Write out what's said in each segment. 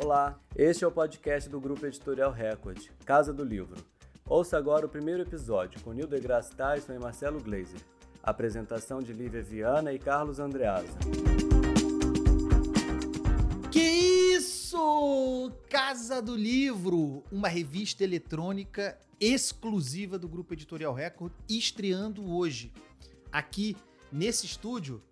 Olá, este é o podcast do Grupo Editorial Record, Casa do Livro. Ouça agora o primeiro episódio com Nil deGrasse Tyson e Marcelo Gleiser. Apresentação de Lívia Viana e Carlos Andreasa. Que isso! Casa do Livro, uma revista eletrônica exclusiva do Grupo Editorial Record, estreando hoje. Aqui nesse estúdio,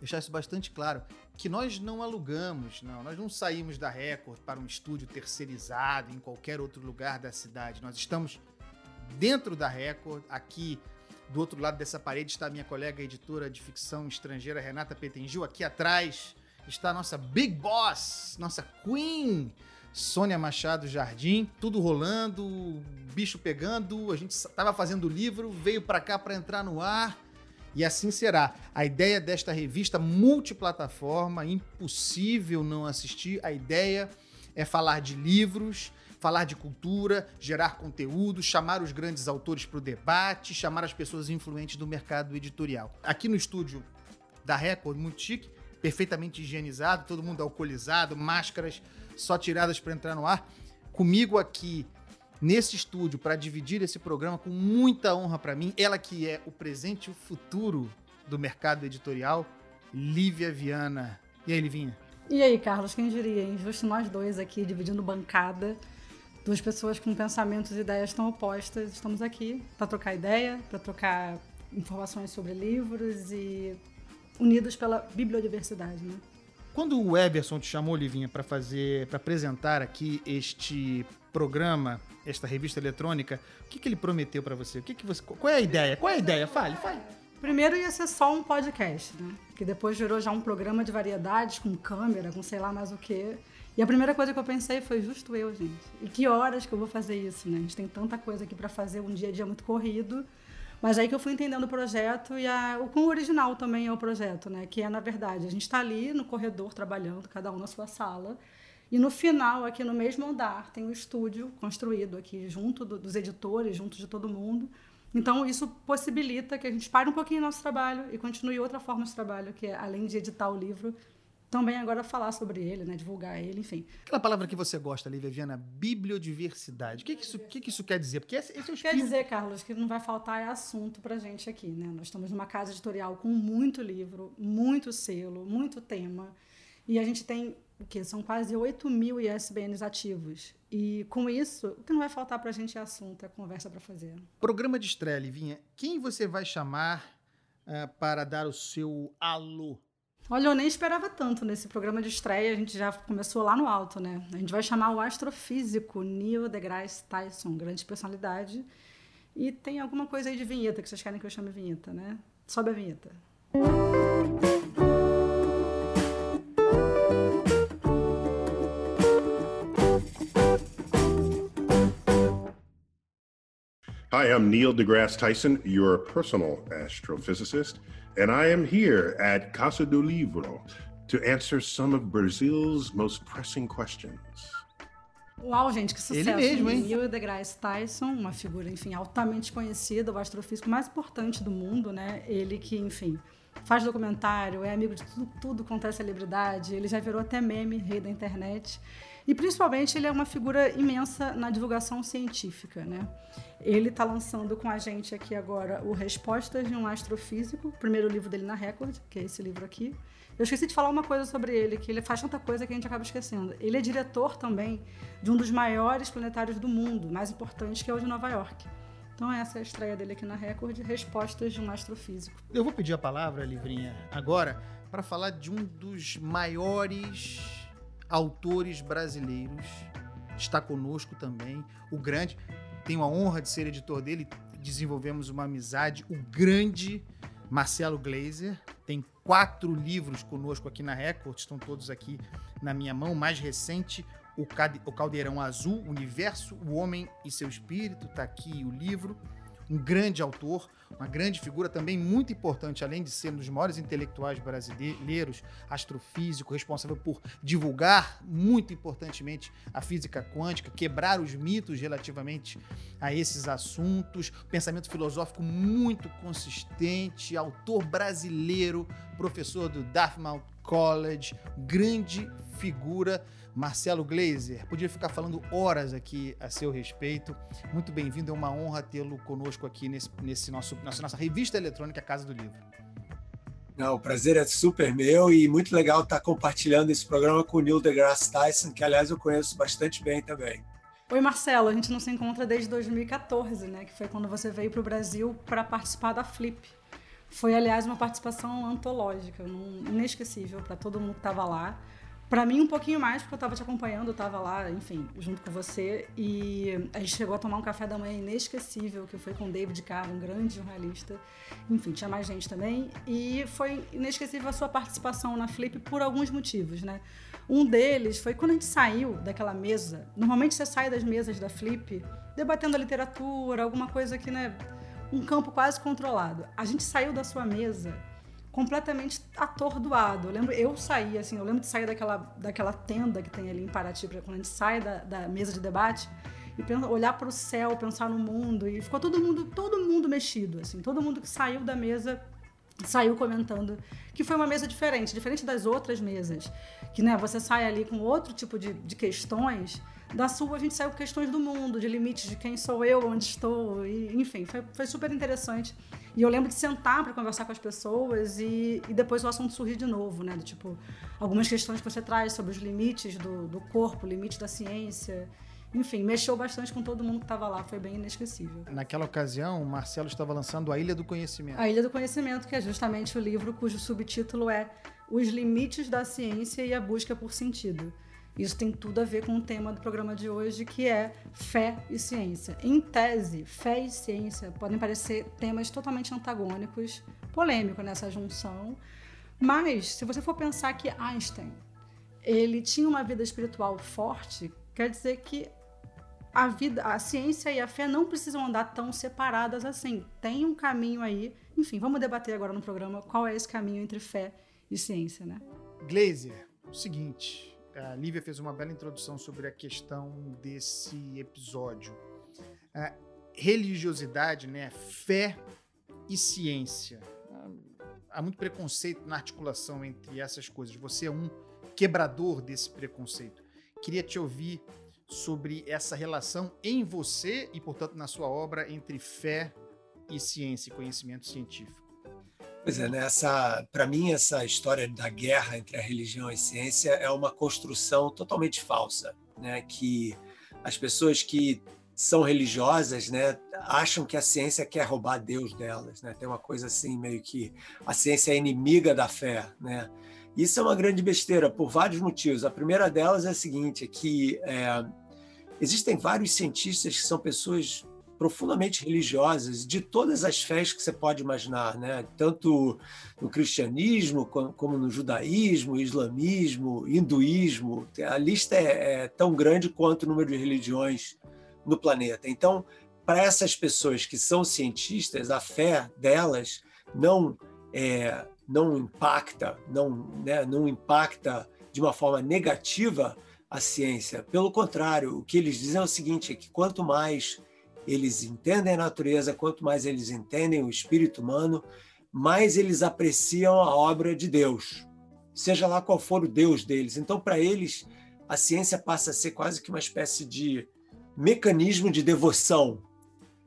deixar isso bastante claro, que nós não alugamos, não, nós não saímos da Record para um estúdio terceirizado em qualquer outro lugar da cidade. Nós estamos dentro da Record, aqui do outro lado dessa parede está a minha colega editora de ficção estrangeira Renata Petengil, aqui atrás está a nossa Big Boss, nossa Queen, Sônia Machado Jardim, tudo rolando, bicho pegando, a gente estava fazendo livro, veio para cá para entrar no ar e assim será. A ideia desta revista multiplataforma, impossível não assistir. A ideia é falar de livros, falar de cultura, gerar conteúdo, chamar os grandes autores para o debate, chamar as pessoas influentes do mercado editorial. Aqui no estúdio da Record, muito chique, perfeitamente higienizado, todo mundo alcoolizado, máscaras só tiradas para entrar no ar. Comigo aqui nesse estúdio para dividir esse programa com muita honra para mim, ela que é o presente e o futuro do mercado editorial, Lívia Viana. E aí, Livinha? E aí, Carlos, quem diria, hein? Justo nós dois aqui dividindo bancada, duas pessoas com pensamentos e ideias tão opostas, estamos aqui para trocar ideia, para trocar informações sobre livros e unidos pela bibliodiversidade, né? Quando o Eberson te chamou, Livinha, para fazer, para apresentar aqui este programa, esta revista eletrônica, o que, que ele prometeu para você? O que, que você? Qual é a ideia? Qual é a ideia? Fale, fale. Primeiro ia ser só um podcast, né? Que depois virou já um programa de variedades com câmera, com sei lá mais o quê. E a primeira coisa que eu pensei foi justo eu, gente. E que horas que eu vou fazer isso, né? A gente tem tanta coisa aqui para fazer, um dia a dia muito corrido. Mas aí que eu fui entendendo o projeto e a, o quão original também é o projeto, né? Que é, na verdade, a gente está ali no corredor trabalhando, cada um na sua sala. E no final, aqui no mesmo andar, tem um estúdio construído aqui junto do, dos editores, junto de todo mundo. Então, isso possibilita que a gente pare um pouquinho nosso trabalho e continue outra forma de trabalho, que é, além de editar o livro, também agora falar sobre ele, né, divulgar ele, enfim. Aquela palavra que você gosta, Lívia Viana, bibliodiversidade. O que, que, isso, que, que isso quer dizer? Porque esse, esse é o Quer dizer, Carlos, que não vai faltar assunto pra gente aqui, né? Nós estamos numa casa editorial com muito livro, muito selo, muito tema. E a gente tem o que são quase 8 mil ISBNs ativos. E com isso, o que não vai faltar para a gente é assunto, é conversa para fazer. Programa de estreia, Livinha. Quem você vai chamar uh, para dar o seu alô? Olha, eu nem esperava tanto nesse programa de estreia, a gente já começou lá no alto, né? A gente vai chamar o astrofísico Neil deGrasse Tyson, grande personalidade. E tem alguma coisa aí de vinheta que vocês querem que eu chame vinheta, né? Sobe a vinheta. Música Hi, I'm Neil deGrasse Tyson, your personal astrophysicist, and I am here at Casa do Livro to answer some of Brazil's most pressing questions. Uau, gente, que sucesso. Ele mesmo, hein? Neil deGrasse Tyson, uma figura, enfim, altamente conhecida, o astrofísico mais importante do mundo, né? Ele que, enfim, faz documentário, é amigo de tudo, tudo quanto é celebridade, ele já virou até meme, rei da internet. E principalmente ele é uma figura imensa na divulgação científica, né? Ele está lançando com a gente aqui agora o Respostas de um Astrofísico, o primeiro livro dele na Record, que é esse livro aqui. Eu esqueci de falar uma coisa sobre ele, que ele faz tanta coisa que a gente acaba esquecendo. Ele é diretor também de um dos maiores planetários do mundo, mais importante, que é o de Nova York. Então essa é a estreia dele aqui na Record, Respostas de um Astrofísico. Eu vou pedir a palavra, Livrinha, agora, para falar de um dos maiores autores brasileiros. Está conosco também, o grande tenho a honra de ser editor dele, desenvolvemos uma amizade. O grande Marcelo Glazer tem quatro livros conosco aqui na Record, estão todos aqui na minha mão. O mais recente, o Caldeirão Azul, Universo, o Homem e seu Espírito, está aqui o livro um grande autor, uma grande figura também muito importante, além de ser um dos maiores intelectuais brasileiros, astrofísico, responsável por divulgar, muito importantemente, a física quântica, quebrar os mitos relativamente a esses assuntos, pensamento filosófico muito consistente, autor brasileiro, professor do Dartmouth College, grande figura, Marcelo Gleiser. Podia ficar falando horas aqui a seu respeito. Muito bem-vindo, é uma honra tê-lo conosco aqui nesse, nesse nosso, nossa, nossa revista eletrônica Casa do Livro. Não, o prazer é super meu e muito legal estar compartilhando esse programa com o Neil deGrasse Tyson, que aliás eu conheço bastante bem também. Oi, Marcelo, a gente não se encontra desde 2014, né? Que foi quando você veio para o Brasil para participar da Flip. Foi, aliás, uma participação antológica, inesquecível para todo mundo que estava lá. Para mim, um pouquinho mais, porque eu estava te acompanhando, eu estava lá, enfim, junto com você. E a gente chegou a tomar um café da manhã inesquecível, que foi com David Carr, um grande jornalista. Enfim, tinha mais gente também. E foi inesquecível a sua participação na Flip por alguns motivos, né? Um deles foi quando a gente saiu daquela mesa. Normalmente você sai das mesas da Flip debatendo a literatura, alguma coisa que, né? Um campo quase controlado. A gente saiu da sua mesa completamente atordoado. Eu lembro, eu saí, assim, eu lembro de sair daquela, daquela tenda que tem ali em Paraty, quando a gente sai da, da mesa de debate e olhar para o céu, pensar no mundo e ficou todo mundo, todo mundo mexido, assim, todo mundo que saiu da mesa saiu comentando que foi uma mesa diferente, diferente das outras mesas, que né, você sai ali com outro tipo de, de questões. Da sua a gente saiu com questões do mundo, de limites de quem sou eu, onde estou, e, enfim, foi, foi super interessante. E eu lembro de sentar para conversar com as pessoas e, e depois o assunto surgir de novo, né? Do tipo, algumas questões que você traz sobre os limites do, do corpo, limites da ciência. Enfim, mexeu bastante com todo mundo que estava lá, foi bem inesquecível. Naquela ocasião, o Marcelo estava lançando A Ilha do Conhecimento. A Ilha do Conhecimento, que é justamente o livro cujo subtítulo é Os Limites da Ciência e a Busca por Sentido. Isso tem tudo a ver com o tema do programa de hoje, que é fé e ciência. Em tese, fé e ciência podem parecer temas totalmente antagônicos, polêmico nessa junção, mas se você for pensar que Einstein ele tinha uma vida espiritual forte, quer dizer que a vida, a ciência e a fé não precisam andar tão separadas assim. Tem um caminho aí. Enfim, vamos debater agora no programa qual é esse caminho entre fé e ciência, né? Glazer, o seguinte, a Lívia fez uma bela introdução sobre a questão desse episódio. A religiosidade, né, fé e ciência. Há muito preconceito na articulação entre essas coisas. Você é um quebrador desse preconceito. Queria te ouvir sobre essa relação em você e, portanto, na sua obra entre fé e ciência e conhecimento científico. Pois é, né? para mim, essa história da guerra entre a religião e a ciência é uma construção totalmente falsa, né? que as pessoas que são religiosas né, acham que a ciência quer roubar Deus delas. Né? Tem uma coisa assim, meio que a ciência é inimiga da fé. Né? Isso é uma grande besteira, por vários motivos. A primeira delas é a seguinte, é que é, existem vários cientistas que são pessoas profundamente religiosas de todas as fés que você pode imaginar, né? tanto no cristianismo como no judaísmo, islamismo, hinduísmo. A lista é, é tão grande quanto o número de religiões no planeta. Então, para essas pessoas que são cientistas, a fé delas não é, não impacta, não, né, não impacta de uma forma negativa a ciência. Pelo contrário, o que eles dizem é o seguinte: é que quanto mais eles entendem a natureza, quanto mais eles entendem o espírito humano, mais eles apreciam a obra de Deus, seja lá qual for o Deus deles. Então, para eles, a ciência passa a ser quase que uma espécie de mecanismo de devoção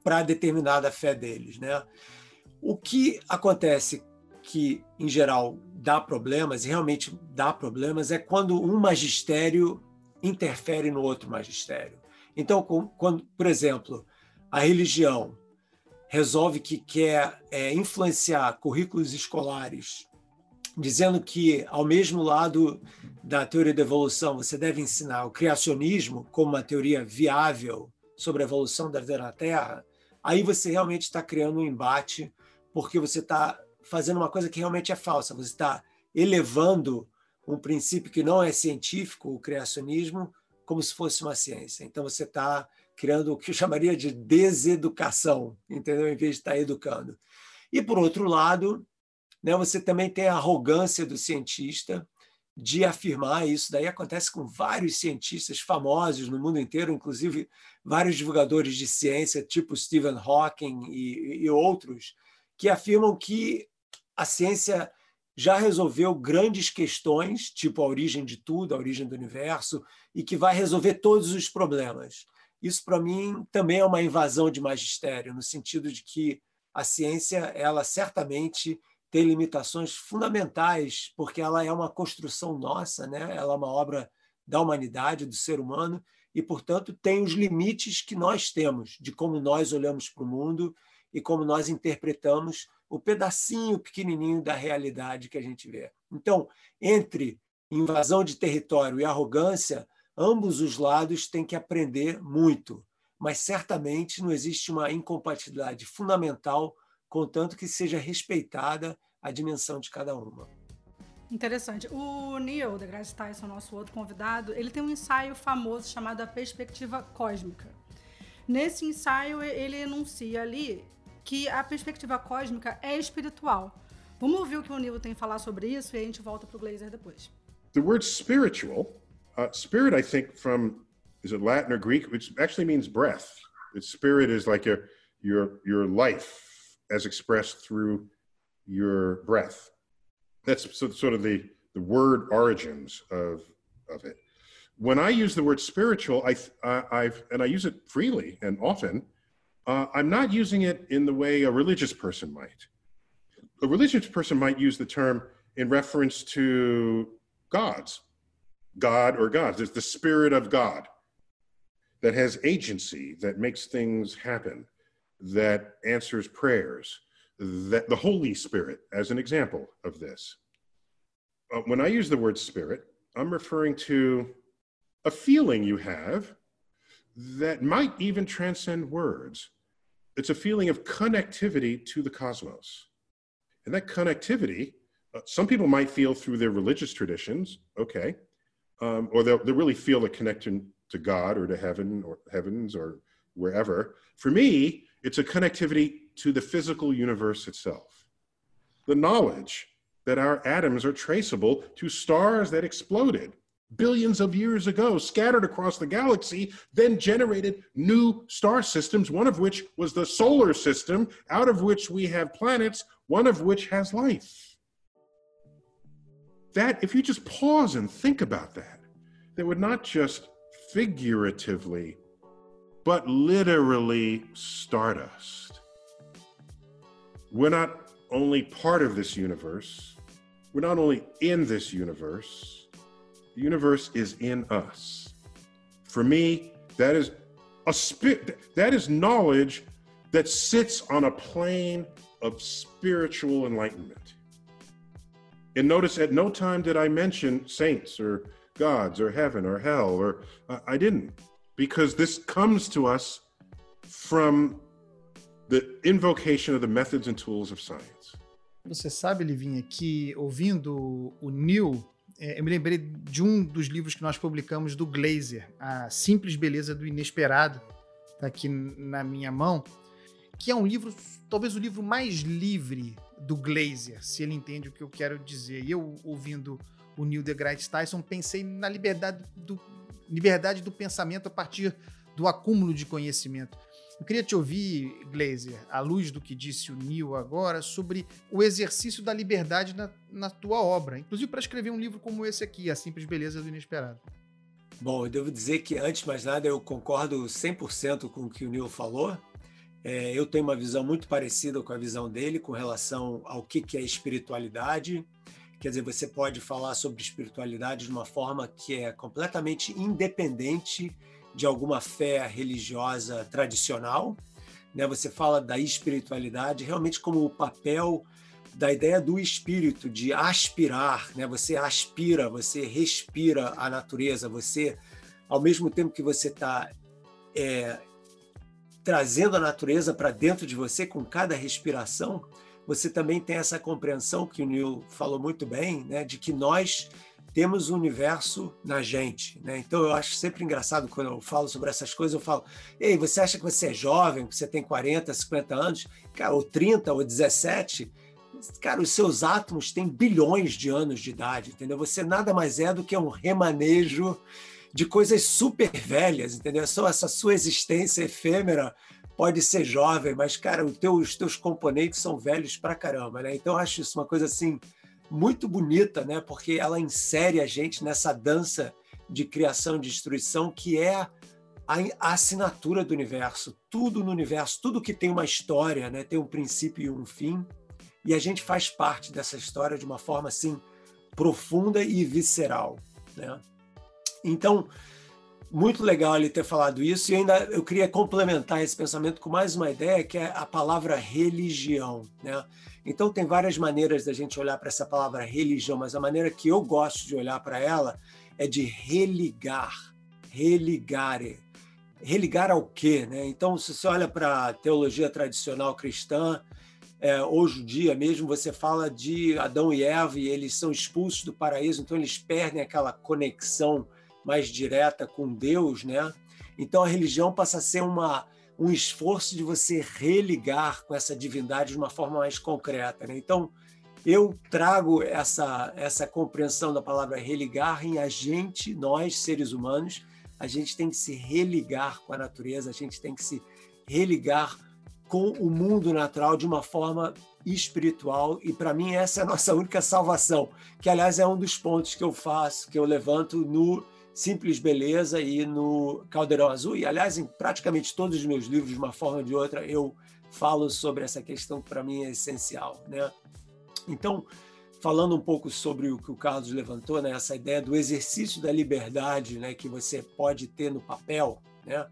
para determinada fé deles, né? O que acontece que, em geral, dá problemas, e realmente dá problemas, é quando um magistério interfere no outro magistério. Então, quando, por exemplo, a religião resolve que quer é, influenciar currículos escolares, dizendo que, ao mesmo lado da teoria da evolução, você deve ensinar o criacionismo como uma teoria viável sobre a evolução da vida na Terra, aí você realmente está criando um embate, porque você está fazendo uma coisa que realmente é falsa, você está elevando um princípio que não é científico, o criacionismo, como se fosse uma ciência. Então você está criando o que eu chamaria de deseducação, entendeu? Em vez de estar educando. E, por outro lado, né, você também tem a arrogância do cientista de afirmar isso. Daí acontece com vários cientistas famosos no mundo inteiro, inclusive vários divulgadores de ciência, tipo Stephen Hawking e, e outros, que afirmam que a ciência já resolveu grandes questões, tipo a origem de tudo, a origem do universo, e que vai resolver todos os problemas. Isso, para mim, também é uma invasão de magistério, no sentido de que a ciência, ela certamente tem limitações fundamentais, porque ela é uma construção nossa, né? ela é uma obra da humanidade, do ser humano, e, portanto, tem os limites que nós temos de como nós olhamos para o mundo e como nós interpretamos o pedacinho pequenininho da realidade que a gente vê. Então, entre invasão de território e arrogância, ambos os lados têm que aprender muito, mas certamente não existe uma incompatibilidade fundamental, contanto que seja respeitada a dimensão de cada uma. Interessante. O Neil deGrasse Tyson, nosso outro convidado, ele tem um ensaio famoso chamado A Perspectiva Cósmica. Nesse ensaio, ele enuncia ali que a perspectiva cósmica é espiritual. Vamos ouvir o que o Neil tem a falar sobre isso e a gente volta para o Glazer depois. The word spiritual, uh, spirit, I think, from is it Latin or Greek, which actually means breath. Its spirit is like your your your life as expressed through your breath. That's sort of the the word origins of of it. When I use the word spiritual, I, I have and I use it freely and often. Uh, I'm not using it in the way a religious person might. A religious person might use the term in reference to gods, God or gods. There's the spirit of God that has agency, that makes things happen, that answers prayers, that the Holy Spirit, as an example of this. Uh, when I use the word spirit, I'm referring to a feeling you have that might even transcend words it's a feeling of connectivity to the cosmos. And that connectivity, uh, some people might feel through their religious traditions, okay, um, or they'll, they'll really feel a connection to God or to heaven or heavens or wherever. For me, it's a connectivity to the physical universe itself. The knowledge that our atoms are traceable to stars that exploded billions of years ago, scattered across the galaxy, then generated new star systems, one of which was the solar system, out of which we have planets, one of which has life. That, if you just pause and think about that, that would not just figuratively, but literally stardust. We're not only part of this universe, we're not only in this universe, the universe is in us. For me, that is a spirit that is knowledge that sits on a plane of spiritual enlightenment. And notice at no time did I mention saints or gods or heaven or hell or uh, I didn't because this comes to us from the invocation of the methods and tools of science. Você sabe, Livinha, que ouvindo o Neil é, eu me lembrei de um dos livros que nós publicamos do Glazer, A Simples Beleza do Inesperado, está aqui na minha mão, que é um livro, talvez o livro mais livre do Glazer, se ele entende o que eu quero dizer. E eu, ouvindo o Neil deGrasse Tyson, pensei na liberdade do, liberdade do pensamento a partir do acúmulo de conhecimento. Eu queria te ouvir, Glazer, à luz do que disse o Neil agora, sobre o exercício da liberdade na, na tua obra, inclusive para escrever um livro como esse aqui, A Simples Beleza do Inesperado. Bom, eu devo dizer que, antes de mais nada, eu concordo 100% com o que o Neil falou. É, eu tenho uma visão muito parecida com a visão dele com relação ao que, que é espiritualidade. Quer dizer, você pode falar sobre espiritualidade de uma forma que é completamente independente de alguma fé religiosa tradicional. Né? Você fala da espiritualidade realmente como o papel da ideia do espírito, de aspirar. Né? Você aspira, você respira a natureza, você, ao mesmo tempo que você está é, trazendo a natureza para dentro de você com cada respiração, você também tem essa compreensão que o Neil falou muito bem, né, de que nós temos o universo na gente. Né? Então eu acho sempre engraçado quando eu falo sobre essas coisas, eu falo, ei, você acha que você é jovem, que você tem 40, 50 anos, cara, ou 30, ou 17, cara, os seus átomos têm bilhões de anos de idade, entendeu? Você nada mais é do que um remanejo de coisas super velhas, entendeu? Só essa sua existência efêmera pode ser jovem, mas, cara, teu, os teus componentes são velhos pra caramba, né? Então eu acho isso uma coisa assim muito bonita, né? Porque ela insere a gente nessa dança de criação e destruição que é a, a, assinatura do universo. Tudo no universo, tudo que tem uma história, né? Tem um princípio e um fim. E a gente faz parte dessa história de uma forma assim profunda e visceral, né? Então, muito legal ele ter falado isso e ainda eu queria complementar esse pensamento com mais uma ideia que é a palavra religião, né? Então tem várias maneiras da gente olhar para essa palavra religião, mas a maneira que eu gosto de olhar para ela é de religar, religare. Religar ao quê, né? Então se você olha para a teologia tradicional cristã, é, ou judia mesmo, você fala de Adão e Eva e eles são expulsos do paraíso, então eles perdem aquela conexão mais direta com Deus, né? Então a religião passa a ser uma, um esforço de você religar com essa divindade de uma forma mais concreta, né? Então eu trago essa essa compreensão da palavra religar em a gente, nós seres humanos, a gente tem que se religar com a natureza, a gente tem que se religar com o mundo natural de uma forma espiritual e para mim essa é a nossa única salvação, que aliás é um dos pontos que eu faço, que eu levanto no Simples Beleza e no Caldeirão Azul. E, aliás, em praticamente todos os meus livros, de uma forma ou de outra, eu falo sobre essa questão que para mim é essencial. Né? Então, falando um pouco sobre o que o Carlos levantou, né, essa ideia do exercício da liberdade né, que você pode ter no papel, né,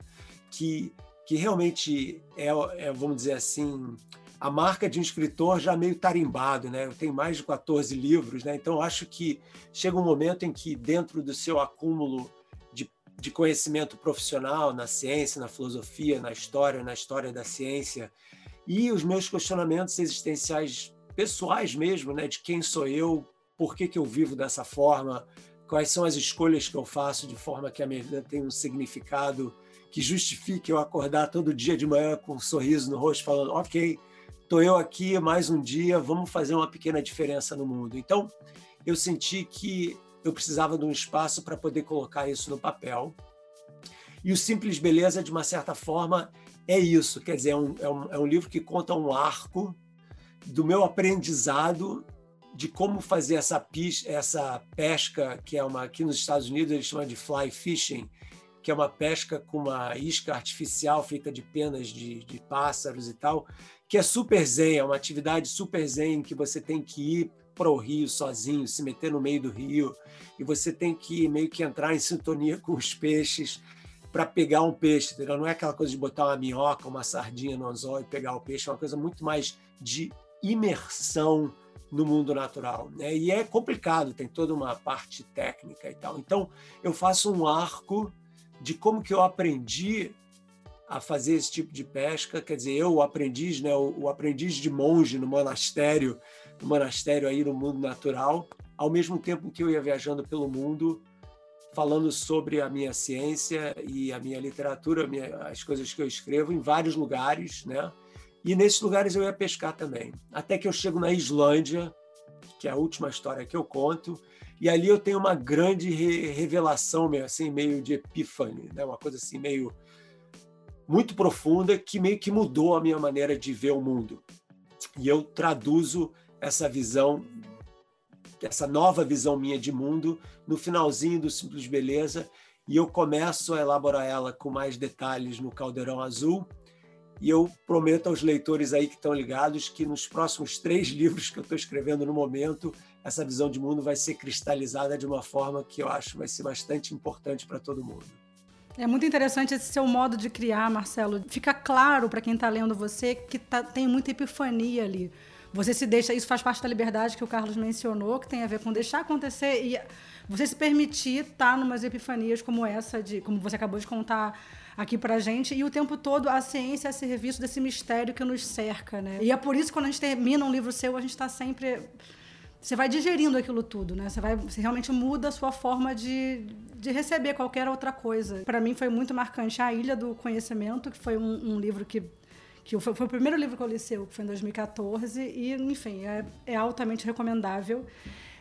que, que realmente é, é, vamos dizer assim, a marca de um escritor já meio tarimbado, né? Eu tenho mais de 14 livros, né? Então acho que chega um momento em que dentro do seu acúmulo de, de conhecimento profissional na ciência, na filosofia, na história, na história da ciência e os meus questionamentos existenciais pessoais mesmo, né? De quem sou eu, por que, que eu vivo dessa forma, quais são as escolhas que eu faço de forma que a minha vida tenha um significado que justifique eu acordar todo dia de manhã com um sorriso no rosto, falando, ok, estou eu aqui mais um dia, vamos fazer uma pequena diferença no mundo. Então, eu senti que eu precisava de um espaço para poder colocar isso no papel. E o Simples Beleza, de uma certa forma, é isso. Quer dizer, é um, é um, é um livro que conta um arco do meu aprendizado de como fazer essa, pis, essa pesca, que é uma aqui nos Estados Unidos eles chamam de fly fishing, que é uma pesca com uma isca artificial feita de penas de, de pássaros e tal, que é super zen, é uma atividade super zen que você tem que ir para o rio sozinho, se meter no meio do rio, e você tem que meio que entrar em sintonia com os peixes para pegar um peixe, entendeu? Não é aquela coisa de botar uma minhoca, uma sardinha no anzol e pegar o peixe, é uma coisa muito mais de imersão no mundo natural, né? E é complicado, tem toda uma parte técnica e tal. Então, eu faço um arco de como que eu aprendi a fazer esse tipo de pesca. Quer dizer, eu, o aprendiz, né, o, o aprendiz de monge no monastério, no monastério aí no mundo natural, ao mesmo tempo que eu ia viajando pelo mundo, falando sobre a minha ciência e a minha literatura, minha, as coisas que eu escrevo em vários lugares, né? E nesses lugares eu ia pescar também. Até que eu chego na Islândia, que é a última história que eu conto, e ali eu tenho uma grande re revelação, meio assim, meio de epifania, né? Uma coisa assim meio muito profunda que meio que mudou a minha maneira de ver o mundo. E eu traduzo essa visão, essa nova visão minha de mundo, no finalzinho do Simples Beleza, e eu começo a elaborar ela com mais detalhes no Caldeirão Azul. E eu prometo aos leitores aí que estão ligados que nos próximos três livros que eu estou escrevendo no momento, essa visão de mundo vai ser cristalizada de uma forma que eu acho vai ser bastante importante para todo mundo. É muito interessante esse seu modo de criar, Marcelo. Fica claro para quem está lendo você que tá, tem muita epifania ali. Você se deixa, isso faz parte da liberdade que o Carlos mencionou, que tem a ver com deixar acontecer e você se permitir estar tá numas epifanias como essa de, como você acabou de contar aqui pra gente, e o tempo todo a ciência é a serviço desse mistério que nos cerca, né? E é por isso que quando a gente termina um livro seu, a gente está sempre você vai digerindo aquilo tudo, né? Você vai, você realmente muda a sua forma de, de receber qualquer outra coisa. Para mim foi muito marcante a Ilha do Conhecimento, que foi um, um livro que que foi, foi, o primeiro livro que eu li seu, que foi em 2014 e enfim é, é altamente recomendável.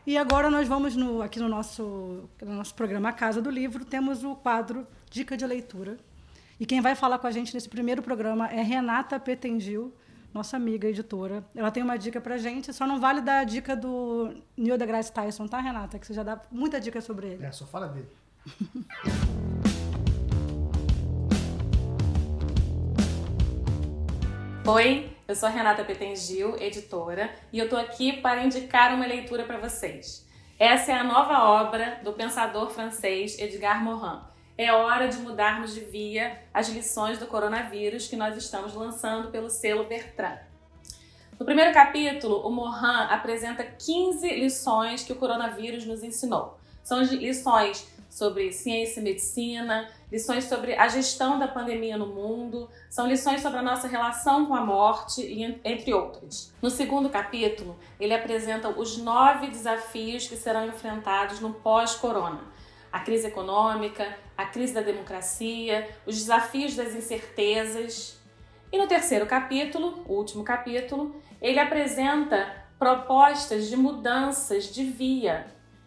E agora nós vamos no, aqui no nosso, no nosso programa Casa do Livro, temos o quadro Dica de Leitura. E quem vai falar com a gente nesse primeiro programa é Renata Petengil, nossa amiga editora. Ela tem uma dica pra gente, só não vale dar a dica do Neil deGrasse Tyson, tá, Renata? Que você já dá muita dica sobre ele. É, só fala dele. Oi, eu sou a Renata Petengil, editora, e eu tô aqui para indicar uma leitura para vocês. Essa é a nova obra do pensador francês Edgar Morin. É hora de mudarmos de via as lições do coronavírus que nós estamos lançando pelo selo Bertrand. No primeiro capítulo, o Morin apresenta 15 lições que o coronavírus nos ensinou. São lições sobre ciência e medicina, lições sobre a gestão da pandemia no mundo, são lições sobre a nossa relação com a morte, entre outras. No segundo capítulo, ele apresenta os nove desafios que serão enfrentados no pós-corona. A crise econômica, a crise da democracia, os desafios das incertezas. E no terceiro capítulo, o último capítulo, ele apresenta propostas de mudanças de via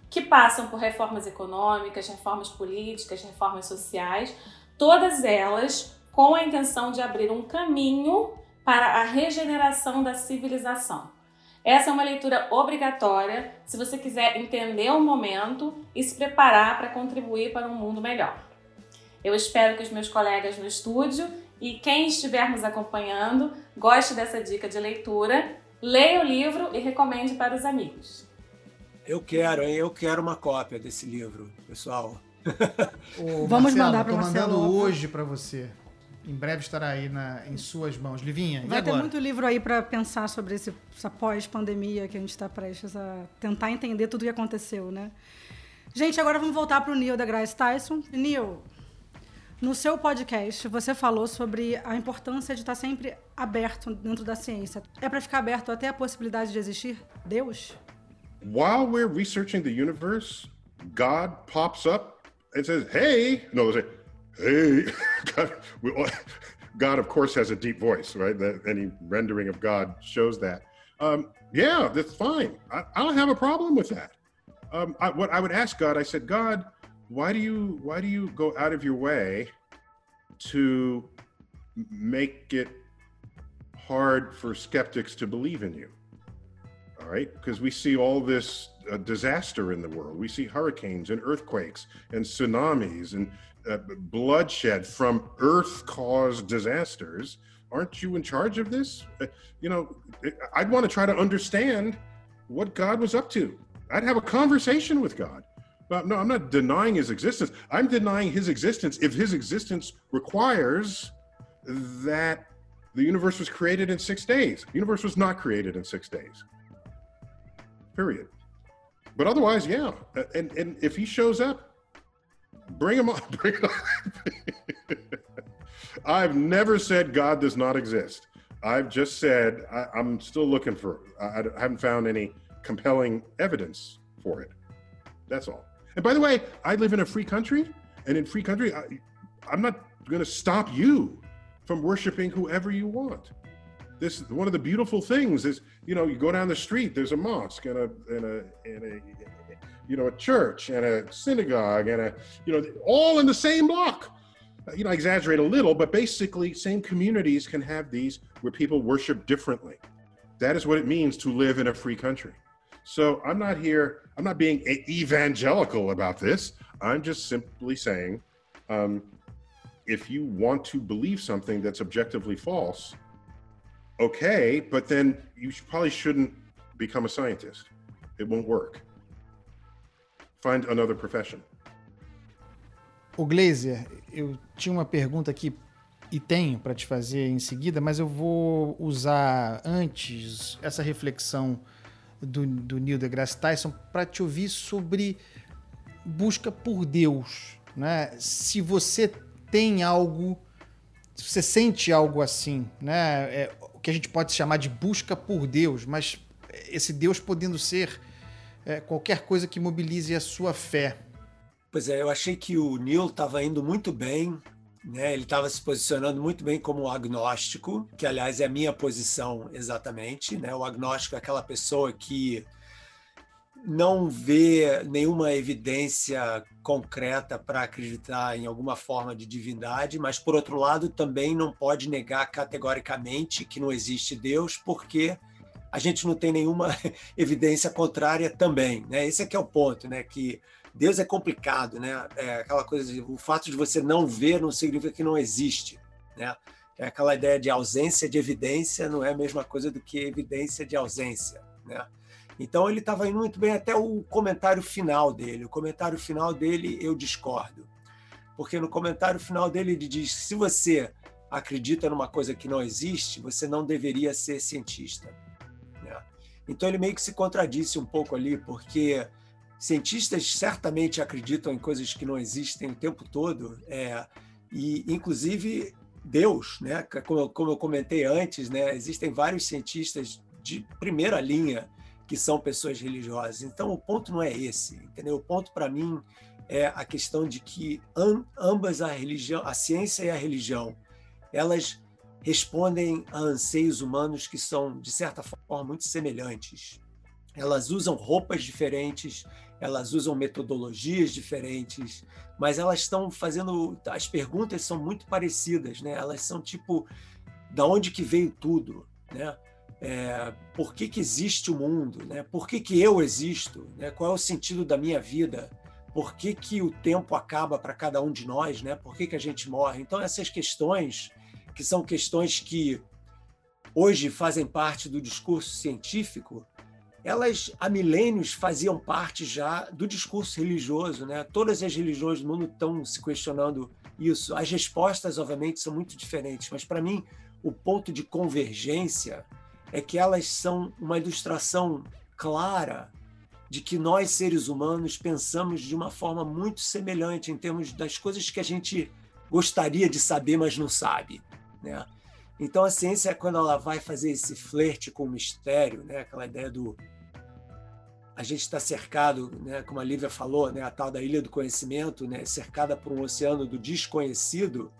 que passam por reformas econômicas, reformas políticas, reformas sociais, todas elas com a intenção de abrir um caminho para a regeneração da civilização. Essa é uma leitura obrigatória se você quiser entender o momento e se preparar para contribuir para um mundo melhor. Eu espero que os meus colegas no estúdio e quem estiver nos acompanhando goste dessa dica de leitura, leia o livro e recomende para os amigos. Eu quero, hein? Eu quero uma cópia desse livro, pessoal. Ô, Vamos Marcelo, mandar para você. mandando hoje para você. Em breve estará aí na, em suas mãos. Livinha, Vai ter muito livro aí para pensar sobre esse, essa pós-pandemia que a gente está prestes a tentar entender tudo o que aconteceu, né? Gente, agora vamos voltar para o Neil deGrasse Tyson. Neil, no seu podcast, você falou sobre a importância de estar sempre aberto dentro da ciência. É para ficar aberto até a possibilidade de existir Deus? while we're researching the universe, God pops up and says, "Hey," no, say, "Hey." God, we, God, of course, has a deep voice, right? That any rendering of God shows that. Um, yeah, that's fine. I, I, don't have a problem with that. Um, I, what I would ask God, I said, God, why do you why do you go out of your way to make it hard for skeptics to believe in you? all right? Because we see all this uh, disaster in the world. We see hurricanes and earthquakes and tsunamis and uh, bloodshed from earth caused disasters. Aren't you in charge of this? Uh, you know, I'd want to try to understand what God was up to. I'd have a conversation with God. But no, I'm not denying his existence. I'm denying his existence if his existence requires that the universe was created in six days. The universe was not created in six days period. But otherwise, yeah. And and if he shows up, bring him on. Bring him on. I've never said God does not exist. I've just said I, am still looking for. I, I haven't found any compelling evidence for it. That's all. And by the way, I live in a free country, and in free country, I, I'm not going to stop you from worshiping whoever you want this one of the beautiful things is you know you go down the street there's a mosque and a and a and a you know a church and a synagogue and a you know all in the same block you know I exaggerate a little but basically same communities can have these where people worship differently that is what it means to live in a free country so i'm not here i'm not being evangelical about this i'm just simply saying um, if you want to believe something that's objectively false okay, but then you probably shouldn't become a scientist. It won't work. Find another profession. O Glazer, eu tinha uma pergunta aqui e tenho para te fazer em seguida, mas eu vou usar antes essa reflexão do, do Neil deGrasse Tyson para te ouvir sobre busca por Deus. Né? Se você tem algo, se você sente algo assim, né? É, que a gente pode chamar de busca por Deus, mas esse Deus podendo ser é, qualquer coisa que mobilize a sua fé. Pois é, eu achei que o Neil estava indo muito bem, né? ele estava se posicionando muito bem como agnóstico, que aliás é a minha posição exatamente. Né? O agnóstico é aquela pessoa que não vê nenhuma evidência concreta para acreditar em alguma forma de divindade, mas, por outro lado, também não pode negar categoricamente que não existe Deus, porque a gente não tem nenhuma evidência contrária também. Né? Esse é que é o ponto, né? que Deus é complicado, né? É aquela coisa de, o fato de você não ver não significa que não existe, né? É aquela ideia de ausência de evidência não é a mesma coisa do que evidência de ausência, né? Então ele estava indo muito bem até o comentário final dele. O comentário final dele eu discordo. Porque no comentário final dele ele diz: se você acredita numa coisa que não existe, você não deveria ser cientista. Então ele meio que se contradisse um pouco ali, porque cientistas certamente acreditam em coisas que não existem o tempo todo, é, e inclusive Deus, né? Como, como eu comentei antes, né? Existem vários cientistas de primeira linha que são pessoas religiosas. Então, o ponto não é esse, entendeu? O ponto para mim é a questão de que ambas a religião, a ciência e a religião, elas respondem a anseios humanos que são de certa forma muito semelhantes. Elas usam roupas diferentes, elas usam metodologias diferentes, mas elas estão fazendo as perguntas são muito parecidas, né? Elas são tipo da onde que veio tudo, né? É, por que, que existe o mundo, né? Por que, que eu existo, né? Qual é o sentido da minha vida? Por que, que o tempo acaba para cada um de nós, né? Por que, que a gente morre? Então essas questões que são questões que hoje fazem parte do discurso científico, elas há milênios faziam parte já do discurso religioso, né? Todas as religiões do mundo estão se questionando isso. As respostas, obviamente, são muito diferentes, mas para mim o ponto de convergência é que elas são uma ilustração clara de que nós seres humanos pensamos de uma forma muito semelhante em termos das coisas que a gente gostaria de saber, mas não sabe, né? Então a ciência quando ela vai fazer esse flerte com o mistério, né? Aquela ideia do a gente está cercado, né, como a Lívia falou, né, a tal da ilha do conhecimento, né, cercada por um oceano do desconhecido,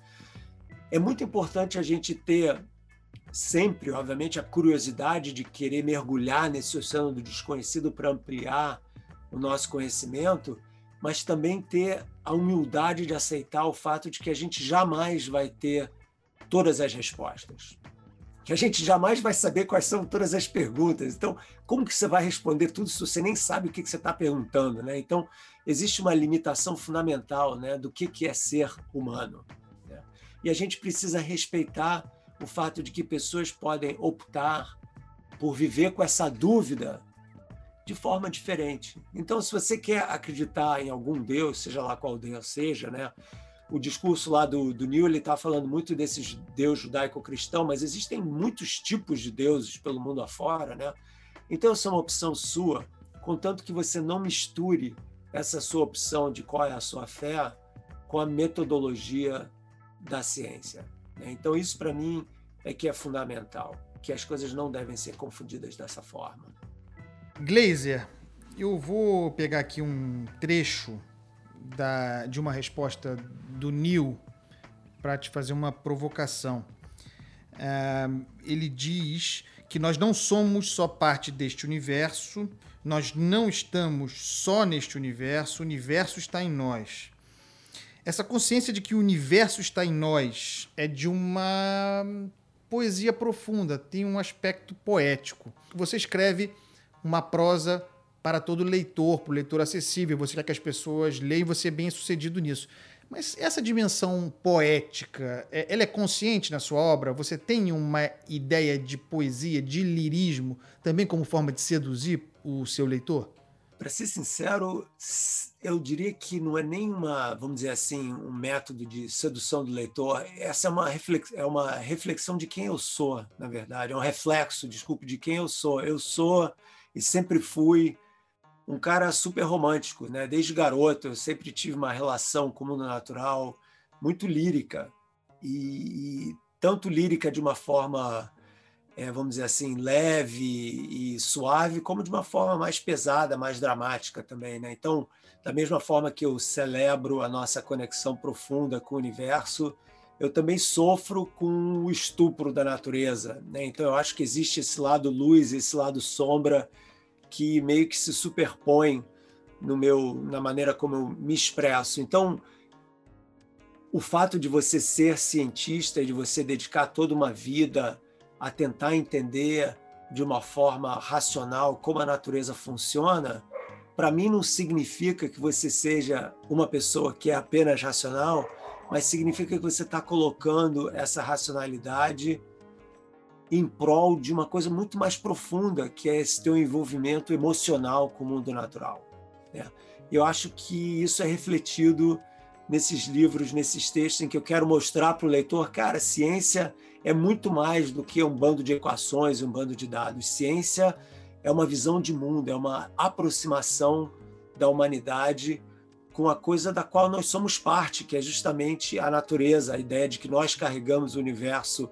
é muito importante a gente ter sempre, obviamente, a curiosidade de querer mergulhar nesse oceano do desconhecido para ampliar o nosso conhecimento, mas também ter a humildade de aceitar o fato de que a gente jamais vai ter todas as respostas que a gente jamais vai saber quais são todas as perguntas. Então, como que você vai responder tudo se você nem sabe o que, que você está perguntando? Né? Então, existe uma limitação fundamental né, do que, que é ser humano. Né? E a gente precisa respeitar o fato de que pessoas podem optar por viver com essa dúvida de forma diferente. Então, se você quer acreditar em algum Deus, seja lá qual Deus seja, né? O discurso lá do, do Neil ele está falando muito desses deus judaico-cristão, mas existem muitos tipos de deuses pelo mundo afora, né? Então essa é uma opção sua, contanto que você não misture essa sua opção de qual é a sua fé com a metodologia da ciência. Né? Então isso para mim é que é fundamental, que as coisas não devem ser confundidas dessa forma. Glazer, eu vou pegar aqui um trecho da, de uma resposta do Neil para te fazer uma provocação. Uh, ele diz que nós não somos só parte deste universo, nós não estamos só neste universo, o universo está em nós. Essa consciência de que o universo está em nós é de uma poesia profunda, tem um aspecto poético. Você escreve uma prosa para todo leitor, para o leitor acessível, você quer que as pessoas leiam, você é bem sucedido nisso. Mas essa dimensão poética, é, ela é consciente na sua obra? Você tem uma ideia de poesia, de lirismo, também como forma de seduzir o seu leitor? Para ser sincero, eu diria que não é nem uma, vamos dizer assim, um método de sedução do leitor. Essa é uma, é uma reflexão de quem eu sou, na verdade. É um reflexo, desculpe, de quem eu sou. Eu sou e sempre fui um cara super romântico, né? Desde garoto eu sempre tive uma relação com o mundo natural muito lírica e, e tanto lírica de uma forma, é, vamos dizer assim, leve e suave, como de uma forma mais pesada, mais dramática também, né? Então, da mesma forma que eu celebro a nossa conexão profunda com o universo, eu também sofro com o estupro da natureza, né? Então, eu acho que existe esse lado luz, esse lado sombra que meio que se superpõem no meu na maneira como eu me expresso. Então, o fato de você ser cientista e de você dedicar toda uma vida a tentar entender de uma forma racional como a natureza funciona, para mim não significa que você seja uma pessoa que é apenas racional, mas significa que você está colocando essa racionalidade em prol de uma coisa muito mais profunda, que é esse teu envolvimento emocional com o mundo natural. Né? Eu acho que isso é refletido nesses livros, nesses textos, em que eu quero mostrar para o leitor, cara, ciência é muito mais do que um bando de equações, um bando de dados. Ciência é uma visão de mundo, é uma aproximação da humanidade com a coisa da qual nós somos parte, que é justamente a natureza, a ideia de que nós carregamos o universo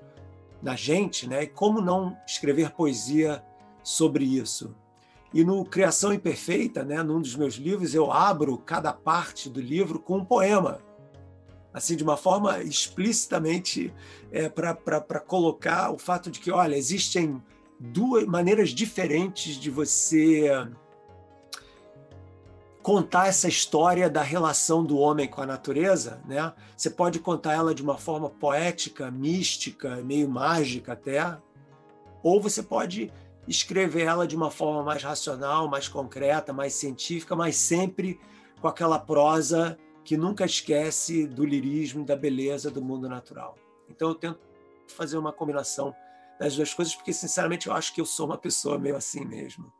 na gente, né? E como não escrever poesia sobre isso? E no Criação Imperfeita, né, num dos meus livros, eu abro cada parte do livro com um poema assim de uma forma explicitamente é, para colocar o fato de que, olha, existem duas maneiras diferentes de você contar essa história da relação do homem com a natureza, né? Você pode contar ela de uma forma poética, mística, meio mágica até, ou você pode escrever ela de uma forma mais racional, mais concreta, mais científica, mas sempre com aquela prosa que nunca esquece do lirismo, da beleza do mundo natural. Então eu tento fazer uma combinação das duas coisas, porque sinceramente eu acho que eu sou uma pessoa meio assim mesmo.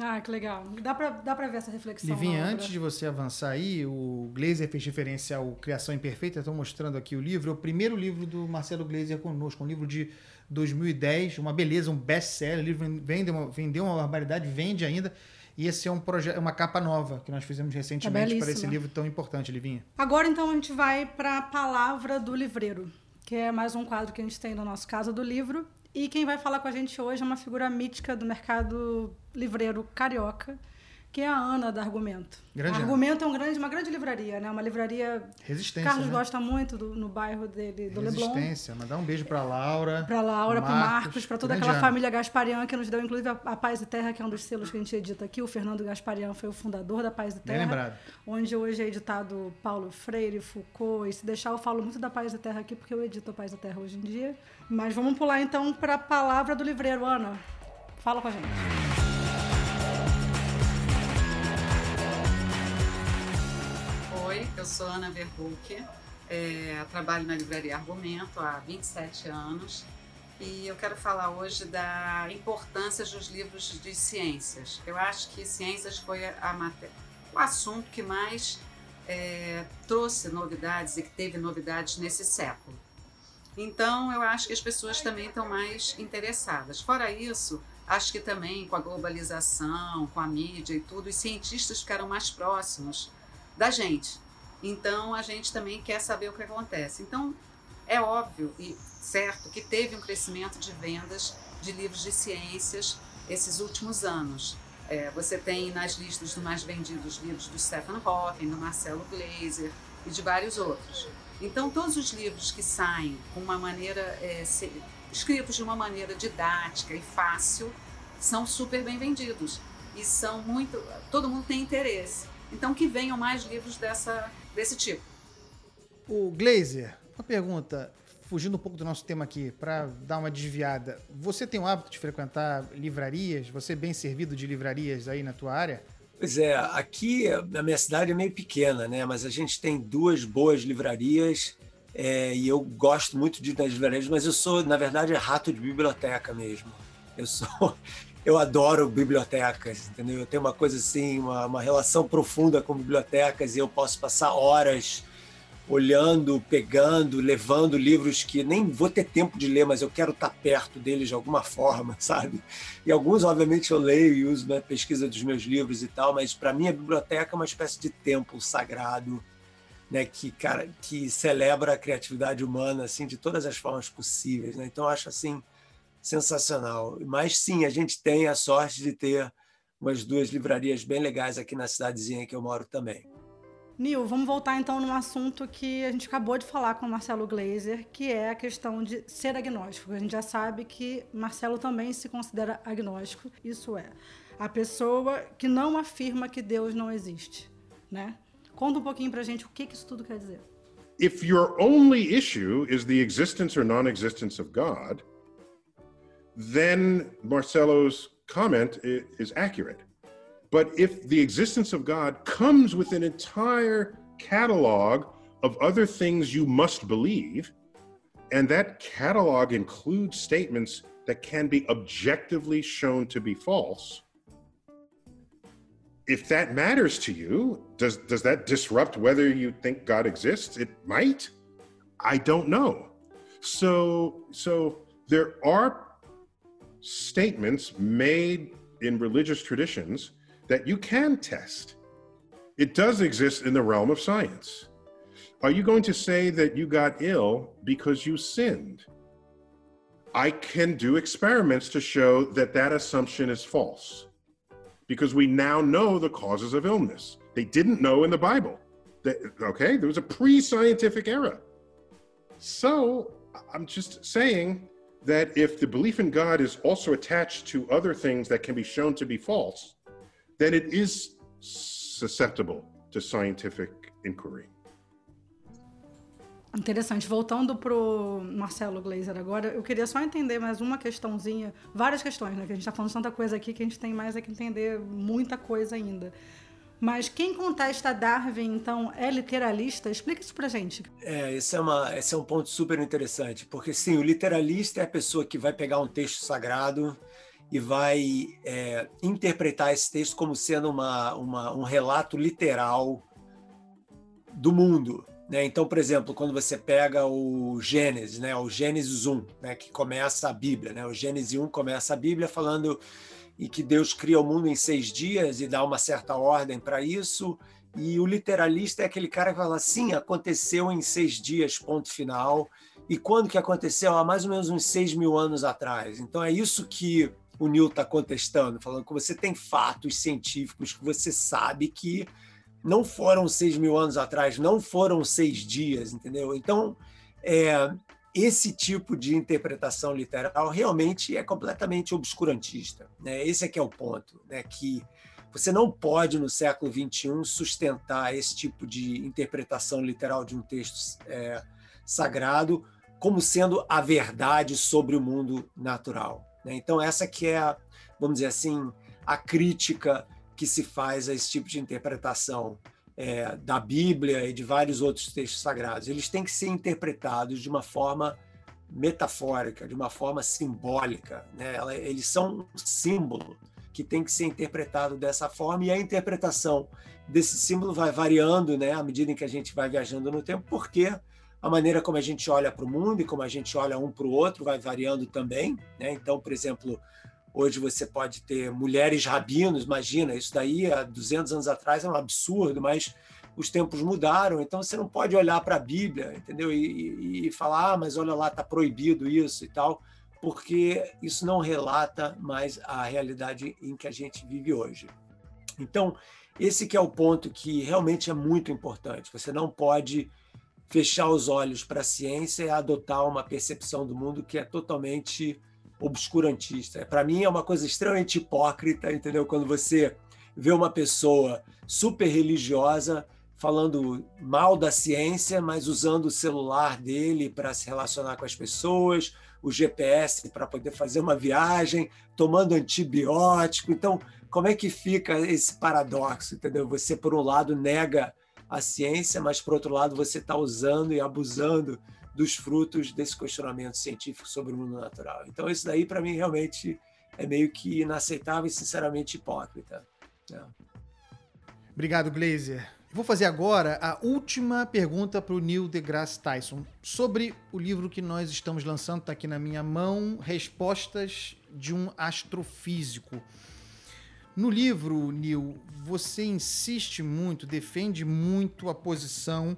Ah, que legal. Dá pra, dá pra ver essa reflexão. Livinha, antes de você avançar aí, o Glazer fez referência ao Criação Imperfeita. Estou mostrando aqui o livro. É o primeiro livro do Marcelo Glazer conosco. Um livro de 2010. Uma beleza, um best-seller. O livro vende uma, vendeu uma barbaridade, vende ainda. E esse é um projeto, uma capa nova que nós fizemos recentemente é para esse livro tão importante, Livinha. Agora então a gente vai para a palavra do livreiro, que é mais um quadro que a gente tem no nosso Casa do Livro. E quem vai falar com a gente hoje é uma figura mítica do mercado livreiro carioca, que é a Ana da Argumento. Grande Argumento Ana. é um grande, uma grande livraria, né? Uma livraria. Resistência. Carlos né? gosta muito do, no bairro dele, do Resistência. Leblon. Resistência. Mandar um beijo para Laura. Para Laura, para Marcos, para toda aquela Ana. família Gasparian que nos deu, inclusive, a, a, Paz e Terra, que é um dos selos que a gente edita aqui. O Fernando Gasparian foi o fundador da Paz e Terra. Bem lembrado. Onde hoje é editado Paulo Freire, Foucault. E se deixar, eu falo muito da Paz e Terra aqui, porque eu edito a Paz e Terra hoje em dia. Mas vamos pular então para a palavra do livreiro. Ana, fala com a gente. Sou Ana Verbuck, é, trabalho na Livraria Argumento há 27 anos e eu quero falar hoje da importância dos livros de ciências. Eu acho que ciências foi a, matéria, o assunto que mais é, trouxe novidades e que teve novidades nesse século. Então, eu acho que as pessoas também estão mais interessadas. Fora isso, acho que também com a globalização, com a mídia e tudo, os cientistas ficaram mais próximos da gente. Então a gente também quer saber o que acontece. Então é óbvio e certo que teve um crescimento de vendas de livros de ciências esses últimos anos. É, você tem nas listas dos mais vendidos livros do Stephen Hawking, do Marcelo Glazer e de vários outros. Então, todos os livros que saem com uma maneira é, se, escritos de uma maneira didática e fácil são super bem vendidos e são muito todo mundo tem interesse. Então, que venham mais livros dessa desse tipo. O Glazer, uma pergunta, fugindo um pouco do nosso tema aqui, para dar uma desviada. Você tem o hábito de frequentar livrarias? Você é bem servido de livrarias aí na tua área? Pois é, aqui a minha cidade é meio pequena, né? Mas a gente tem duas boas livrarias é, e eu gosto muito de ir nas livrarias, mas eu sou, na verdade, rato de biblioteca mesmo. Eu sou, eu adoro bibliotecas, entendeu? Eu tenho uma coisa assim, uma, uma relação profunda com bibliotecas e eu posso passar horas olhando, pegando, levando livros que nem vou ter tempo de ler, mas eu quero estar perto deles de alguma forma, sabe? E alguns, obviamente, eu leio e uso na pesquisa dos meus livros e tal, mas para mim a biblioteca é uma espécie de templo sagrado, né? Que cara, que celebra a criatividade humana assim de todas as formas possíveis, né? Então eu acho assim sensacional. Mas sim, a gente tem a sorte de ter umas duas livrarias bem legais aqui na cidadezinha que eu moro também. Nil, vamos voltar então num assunto que a gente acabou de falar com o Marcelo Glazer, que é a questão de ser agnóstico. A gente já sabe que Marcelo também se considera agnóstico, isso é. a pessoa que não afirma que Deus não existe, né? Conta um pouquinho pra gente o que, que isso tudo quer dizer. If your only issue is the existence or non-existence of God, then Marcelo's comment is accurate. But if the existence of God comes with an entire catalog of other things you must believe, and that catalog includes statements that can be objectively shown to be false, if that matters to you, does does that disrupt whether you think God exists? It might. I don't know. So so there are statements made in religious traditions that you can test. It does exist in the realm of science. Are you going to say that you got ill because you sinned? I can do experiments to show that that assumption is false because we now know the causes of illness. They didn't know in the Bible. Okay, there was a pre scientific era. So I'm just saying that if the belief in God is also attached to other things that can be shown to be false, then it is susceptible to scientific inquiry. Interessante. Voltando pro Marcelo Glazer agora, eu queria só entender mais uma questãozinha, várias questões, né? Que a gente está falando tanta coisa aqui que a gente tem mais é que entender muita coisa ainda. Mas quem contesta Darwin, então, é literalista? Explica isso pra gente. É, esse é, uma, esse é um ponto super interessante, porque sim, o literalista é a pessoa que vai pegar um texto sagrado e vai é, interpretar esse texto como sendo uma, uma, um relato literal do mundo. Né? Então, por exemplo, quando você pega o Gênesis, né? o Gênesis 1, né? que começa a Bíblia, né? o Gênesis 1 começa a Bíblia falando e que Deus cria o mundo em seis dias e dá uma certa ordem para isso. E o literalista é aquele cara que fala assim, aconteceu em seis dias, ponto final. E quando que aconteceu? Há mais ou menos uns seis mil anos atrás. Então é isso que o Neil está contestando, falando que você tem fatos científicos que você sabe que não foram seis mil anos atrás, não foram seis dias, entendeu? Então, é, esse tipo de interpretação literal realmente é completamente obscurantista. Né? Esse é que é o ponto, né? que você não pode, no século XXI, sustentar esse tipo de interpretação literal de um texto é, sagrado como sendo a verdade sobre o mundo natural. Né? Então, essa que é, vamos dizer assim, a crítica que se faz a esse tipo de interpretação é, da Bíblia e de vários outros textos sagrados. Eles têm que ser interpretados de uma forma metafórica, de uma forma simbólica. Né? Eles são um símbolo que tem que ser interpretado dessa forma e a interpretação desse símbolo vai variando né, à medida em que a gente vai viajando no tempo, porque a maneira como a gente olha para o mundo e como a gente olha um para o outro vai variando também. Né? Então, por exemplo, Hoje você pode ter mulheres rabinos, imagina, isso daí há 200 anos atrás era um absurdo, mas os tempos mudaram, então você não pode olhar para a Bíblia, entendeu? E, e, e, falar, ah, mas olha lá, está proibido isso e tal, porque isso não relata mais a realidade em que a gente vive hoje. Então, esse que é o ponto que realmente é muito importante. Você não pode fechar os olhos para a ciência e adotar uma percepção do mundo que é totalmente obscurantista. Para mim é uma coisa extremamente hipócrita, entendeu? Quando você vê uma pessoa super religiosa falando mal da ciência, mas usando o celular dele para se relacionar com as pessoas, o GPS para poder fazer uma viagem, tomando antibiótico. Então, como é que fica esse paradoxo, entendeu? Você, por um lado, nega a ciência, mas, por outro lado, você está usando e abusando dos frutos desse questionamento científico sobre o mundo natural. Então, isso daí, para mim, realmente é meio que inaceitável e, sinceramente, hipócrita. É. Obrigado, Glazer. Vou fazer agora a última pergunta para o Neil deGrasse Tyson sobre o livro que nós estamos lançando, está aqui na minha mão, Respostas de um Astrofísico. No livro, Neil, você insiste muito, defende muito a posição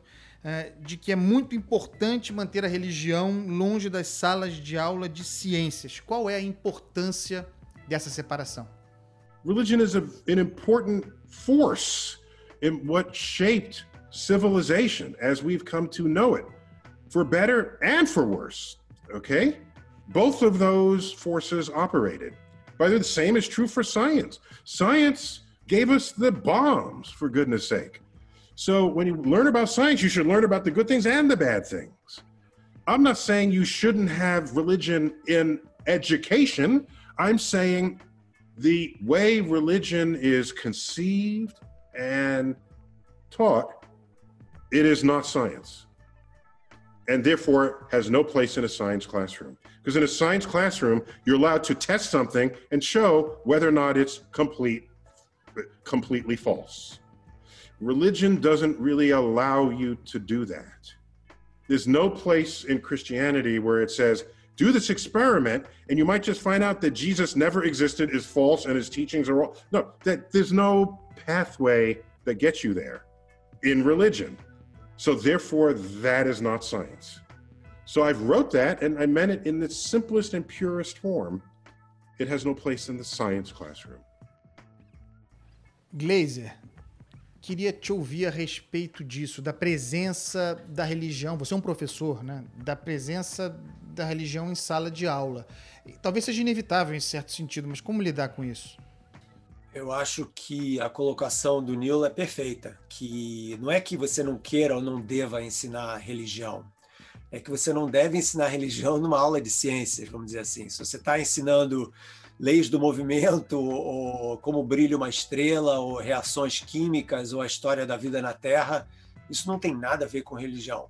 de que é muito importante manter a religião longe das salas de aula de ciências. Qual é a importância dessa separação? Religion is a, an important force in what shaped civilization as we've come to know it, for better and for worse. Okay? Both of those forces operated. Way, the same is true for science. Science gave us the bombs, for goodness sake. So when you learn about science, you should learn about the good things and the bad things. I'm not saying you shouldn't have religion in education. I'm saying the way religion is conceived and taught, it is not science. And therefore has no place in a science classroom. Because in a science classroom, you're allowed to test something and show whether or not it's complete, completely false. Religion doesn't really allow you to do that. There's no place in Christianity where it says, do this experiment and you might just find out that Jesus never existed, is false, and his teachings are all. No, that there's no pathway that gets you there in religion. So therefore, that is not science. So I've wrote that and I meant it in the simplest and purest form. It has no place in the science classroom. Glazer, queria te ouvir a respeito disso, da presença da religião. Você é um professor, né? Da presença da religião em sala de aula. Talvez seja inevitável em certo sentido, mas como lidar com isso? Eu acho que a colocação do Neil é perfeita, que não é que você não queira ou não deva ensinar religião, é que você não deve ensinar religião numa aula de ciências, vamos dizer assim. Se você está ensinando leis do movimento, ou como brilha uma estrela, ou reações químicas, ou a história da vida na Terra, isso não tem nada a ver com religião.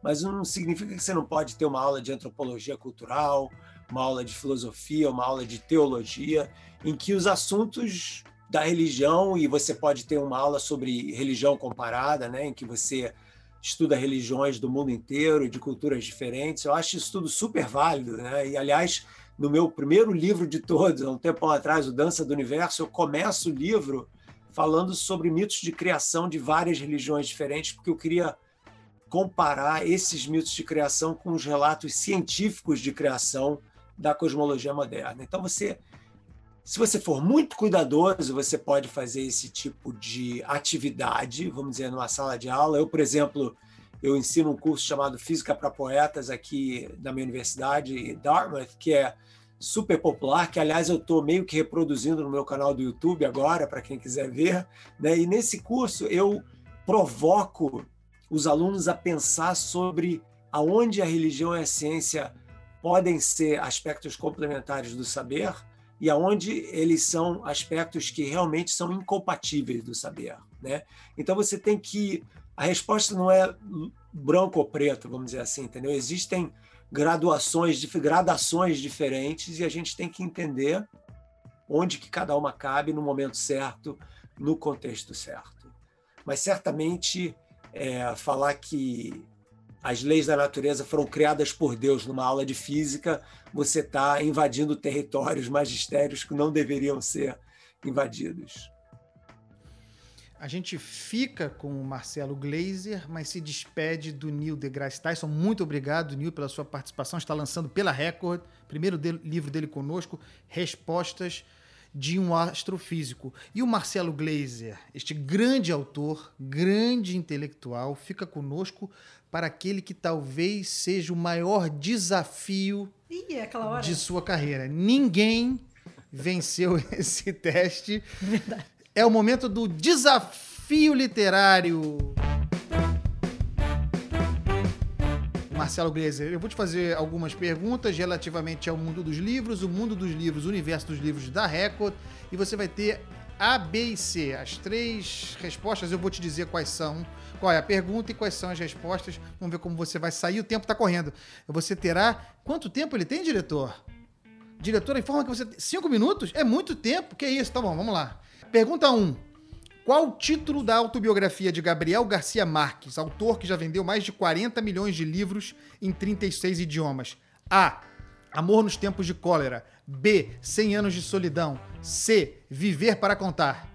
Mas não significa que você não pode ter uma aula de antropologia cultural, uma aula de filosofia, uma aula de teologia, em que os assuntos da religião, e você pode ter uma aula sobre religião comparada, né, em que você estuda religiões do mundo inteiro, de culturas diferentes. Eu acho isso tudo super válido. Né? E, aliás, no meu primeiro livro de todos, há um tempo atrás, o Dança do Universo, eu começo o livro falando sobre mitos de criação de várias religiões diferentes, porque eu queria comparar esses mitos de criação com os relatos científicos de criação da cosmologia moderna. Então, você, se você for muito cuidadoso, você pode fazer esse tipo de atividade, vamos dizer, numa sala de aula. Eu, por exemplo, eu ensino um curso chamado Física para Poetas aqui na minha universidade, Dartmouth, que é super popular, que aliás eu estou meio que reproduzindo no meu canal do YouTube agora, para quem quiser ver. Né? E nesse curso eu provoco os alunos a pensar sobre aonde a religião e a ciência podem ser aspectos complementares do saber e aonde eles são aspectos que realmente são incompatíveis do saber. Né? Então você tem que. A resposta não é branco ou preto, vamos dizer assim, entendeu? Existem graduações, gradações diferentes e a gente tem que entender onde que cada uma cabe no momento certo, no contexto certo. Mas certamente é, falar que as leis da natureza foram criadas por Deus numa aula de física, você está invadindo territórios magistérios que não deveriam ser invadidos. A gente fica com o Marcelo Glazer, mas se despede do Neil deGrasse Tyson. Muito obrigado, Neil, pela sua participação. Está lançando pela Record, primeiro dele, livro dele conosco, Respostas de um Astrofísico. E o Marcelo Glazer, este grande autor, grande intelectual, fica conosco para aquele que talvez seja o maior desafio Ih, é de sua carreira. Ninguém venceu esse teste. Verdade. É o momento do desafio literário. Marcelo Gleiser, eu vou te fazer algumas perguntas relativamente ao mundo dos livros, o mundo dos livros, o universo dos livros da Record, e você vai ter A, B e C. As três respostas eu vou te dizer quais são, qual é a pergunta e quais são as respostas. Vamos ver como você vai sair. O tempo está correndo. Você terá. Quanto tempo ele tem, diretor? Diretor, informa que você. Cinco minutos? É muito tempo. Que isso? Tá bom, vamos lá. Pergunta 1. Um. Qual o título da autobiografia de Gabriel Garcia Marques, autor que já vendeu mais de 40 milhões de livros em 36 idiomas? A. Amor nos tempos de cólera. B. 100 anos de solidão. C. Viver para contar.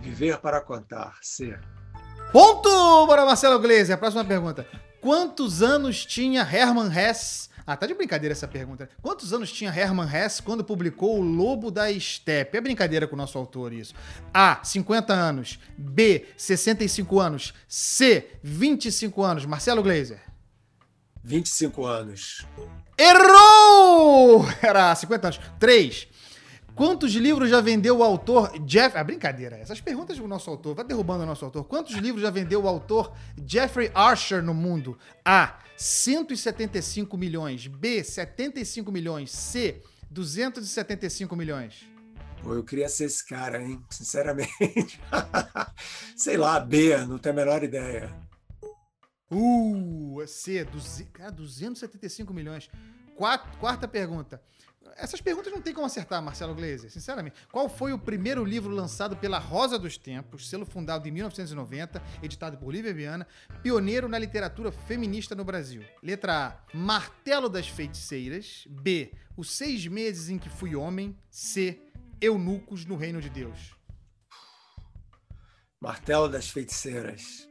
Viver para contar. C. Ponto para Marcelo Gleiser. Próxima pergunta. Quantos anos tinha Hermann Hesse ah, tá de brincadeira essa pergunta. Quantos anos tinha Hermann Hesse quando publicou O Lobo da Steppe? É brincadeira com o nosso autor isso. A, 50 anos. B, 65 anos. C, 25 anos. Marcelo Glazer. 25 anos. Errou! Era 50 anos. 3. Quantos livros já vendeu o autor Jeff. Ah, brincadeira. Essas perguntas do nosso autor. Vai derrubando o nosso autor. Quantos livros já vendeu o autor Jeffrey Archer no mundo? A. 175 milhões. B. 75 milhões. C. 275 milhões. Pô, eu queria ser esse cara, hein? Sinceramente. Sei lá, B, não tenho a menor ideia. Uh, C. Duze... Cara, 275 milhões. Quarta pergunta. Essas perguntas não tem como acertar, Marcelo Gleiser, sinceramente. Qual foi o primeiro livro lançado pela Rosa dos Tempos, selo fundado em 1990, editado por Lívia Viana, pioneiro na literatura feminista no Brasil? Letra A: Martelo das Feiticeiras. B: Os Seis Meses em que Fui Homem. C: Eunucos no Reino de Deus. Martelo das Feiticeiras.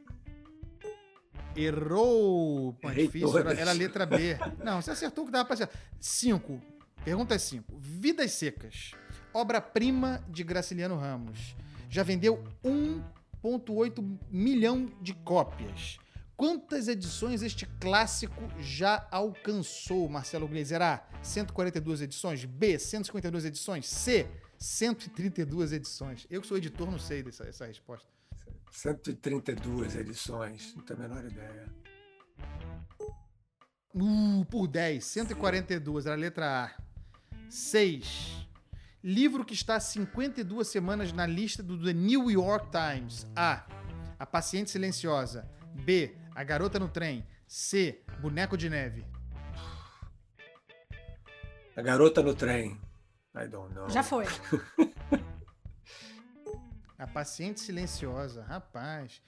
Errou! Todas. era, era a letra B. Não, você acertou o que dava pra acertar. Cinco. Pergunta 5. Vidas Secas. Obra-prima de Graciliano Ramos. Já vendeu 1,8 milhão de cópias. Quantas edições este clássico já alcançou, Marcelo Gleiser? A. 142 edições. B. 152 edições. C. 132 edições. Eu que sou editor não sei dessa essa resposta. 132 edições, não tenho a menor ideia. Uh, por 10. 142. Era a letra A. 6. Livro que está há 52 semanas na lista do The New York Times. A. A Paciente Silenciosa. B. A Garota no Trem. C. Boneco de Neve. A Garota no Trem. I don't know. Já foi. A Paciente Silenciosa. Rapaz.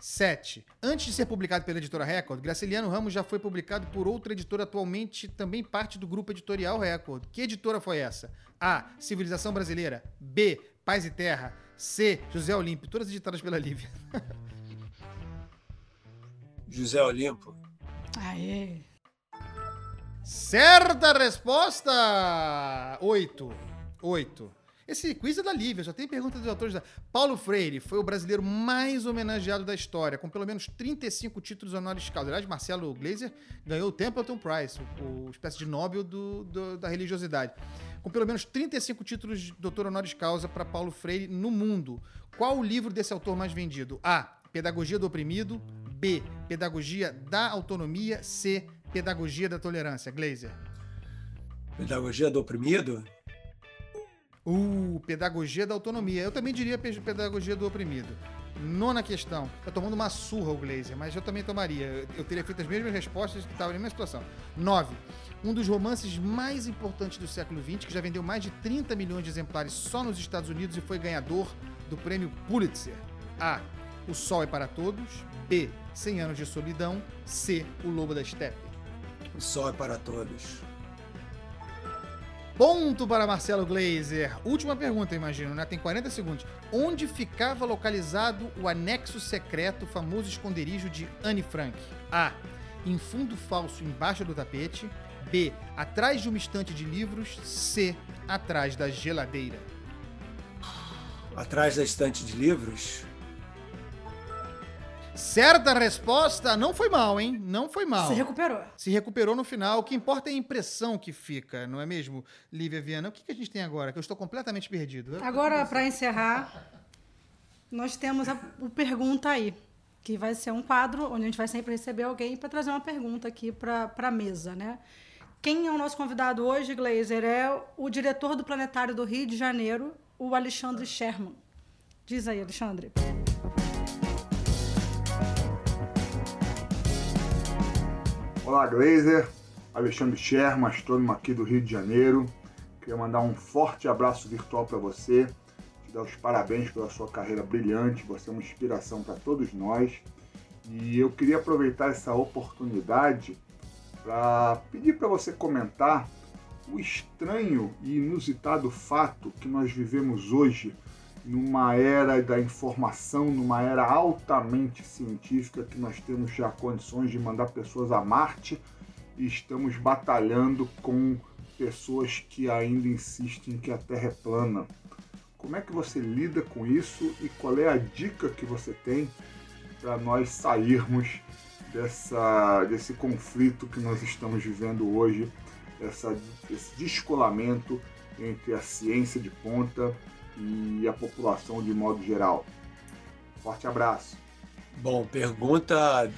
7. Antes de ser publicado pela editora Record, Graciliano Ramos já foi publicado por outra editora atualmente também parte do grupo editorial Record. Que editora foi essa? A. Civilização Brasileira. B. Paz e Terra. C. José Olímpio. Todas editadas pela Lívia. José Olimpo. Aê. Certa resposta! 8. 8. Esse quiz é da Lívia, só tem pergunta dos autores da. Paulo Freire foi o brasileiro mais homenageado da história, com pelo menos 35 títulos honoris causa. Aliás, Marcelo Gleiser ganhou o Templeton Prize, o, o espécie de Nobel do- do- da religiosidade. Com pelo menos 35 títulos de doutor honoris causa para Paulo Freire no mundo. Qual o livro desse autor mais vendido? A. Pedagogia do Oprimido. B. Pedagogia da Autonomia. C. Pedagogia da Tolerância. Gleiser. Pedagogia do Oprimido? Uh, pedagogia da autonomia. Eu também diria pe- pedagogia do oprimido. Nona questão. Tá tomando uma surra o Glazer, mas eu também tomaria. Eu- teria feito as mesmas respostas e estava na mesma situação. Nove. Um dos romances mais importantes do século XX, que já vendeu mais de 30 milhões de exemplares só nos Estados Unidos e foi ganhador do prêmio Pulitzer. A. O Sol é para Todos. B. 100 Anos de Solidão. C. O Lobo da Steppe. O Sol é para todos. Ponto para Marcelo Glazer. Última pergunta, imagino, né? Tem 40 segundos. Onde ficava localizado o anexo secreto, famoso esconderijo de Anne Frank? A. Em fundo falso embaixo do tapete. B. Atrás de uma estante de livros. C. Atrás da geladeira. Atrás da estante de livros? Certa resposta. Não foi mal, hein? Não foi mal. Se recuperou. Se recuperou no final. O que importa é a impressão que fica, não é mesmo, Lívia Viana? O que, que a gente tem agora? Que eu estou completamente perdido. Agora, para encerrar, nós temos a, o Pergunta Aí, que vai ser um quadro onde a gente vai sempre receber alguém para trazer uma pergunta aqui para a mesa, né? Quem é o nosso convidado hoje, Glazer, é o diretor do Planetário do Rio de Janeiro, o Alexandre Sherman. Diz aí, Alexandre. Olá, Glazer. Alexandre Sherman, astrônomo aqui do Rio de Janeiro. Queria mandar um forte abraço virtual para você, te dar os parabéns pela sua carreira brilhante. Você é uma inspiração para todos nós. E eu queria aproveitar essa oportunidade para pedir para você comentar o estranho e inusitado fato que nós vivemos hoje numa era da informação, numa era altamente científica, que nós temos já condições de mandar pessoas a Marte e estamos batalhando com pessoas que ainda insistem que a Terra é plana. Como é que você lida com isso e qual é a dica que você tem para nós sairmos dessa, desse conflito que nós estamos vivendo hoje, essa, esse descolamento entre a ciência de ponta e a população de modo geral? Forte abraço. Bom, pergunta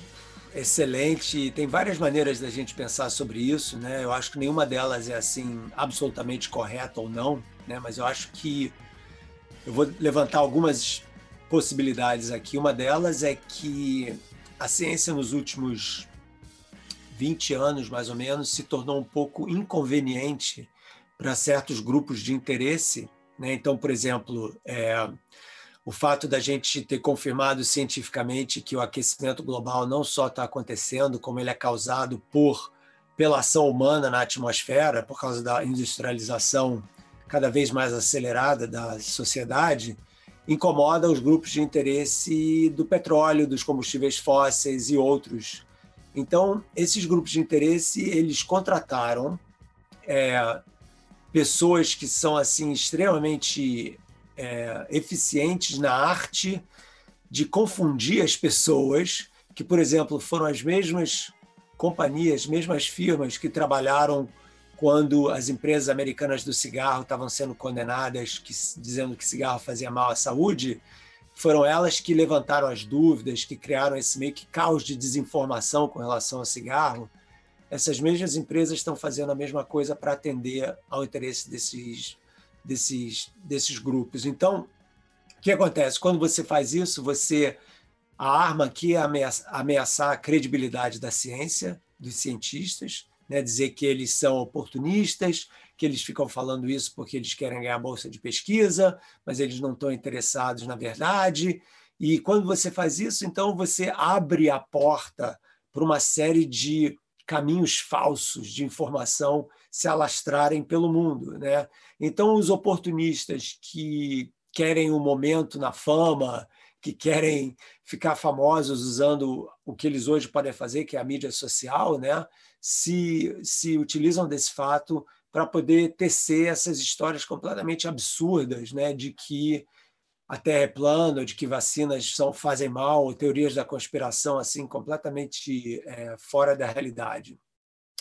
excelente. Tem várias maneiras da gente pensar sobre isso, né? Eu acho que nenhuma delas é assim absolutamente correta ou não, né? Mas eu acho que eu vou levantar algumas possibilidades aqui. Uma delas é que a ciência nos últimos 20 anos, mais ou menos, se tornou um pouco inconveniente para certos grupos de interesse. Né? Então, por exemplo, é, o fato da gente ter confirmado cientificamente que o aquecimento global não só está acontecendo, como ele é causado por pela ação humana na atmosfera, por causa da industrialização cada vez mais acelerada da sociedade, incomoda os grupos de interesse do petróleo, dos combustíveis fósseis e outros. Então, esses grupos de interesse, eles contrataram é, pessoas que são assim extremamente é, eficientes na arte de confundir as pessoas, que, por exemplo, foram as mesmas companhias, mesmas firmas que trabalharam quando as empresas americanas do cigarro estavam sendo condenadas, que, dizendo que cigarro fazia mal à saúde, foram elas que levantaram as dúvidas, que criaram esse meio que caos de desinformação com relação ao cigarro. Essas mesmas empresas estão fazendo a mesma coisa para atender ao interesse desses desses, desses grupos. Então, o que acontece? Quando você faz isso, você a arma aqui é ameaçar a credibilidade da ciência, dos cientistas, né? dizer que eles são oportunistas, que eles ficam falando isso porque eles querem ganhar bolsa de pesquisa, mas eles não estão interessados na verdade. E quando você faz isso, então você abre a porta para uma série de caminhos falsos de informação se alastrarem pelo mundo. Né? Então, os oportunistas que querem um momento na fama, que querem ficar famosos usando o que eles hoje podem fazer, que é a mídia social, né? se, se utilizam desse fato para poder tecer essas histórias completamente absurdas né? de que a Terra é plana, de que vacinas são, fazem mal, teorias da conspiração assim completamente é, fora da realidade.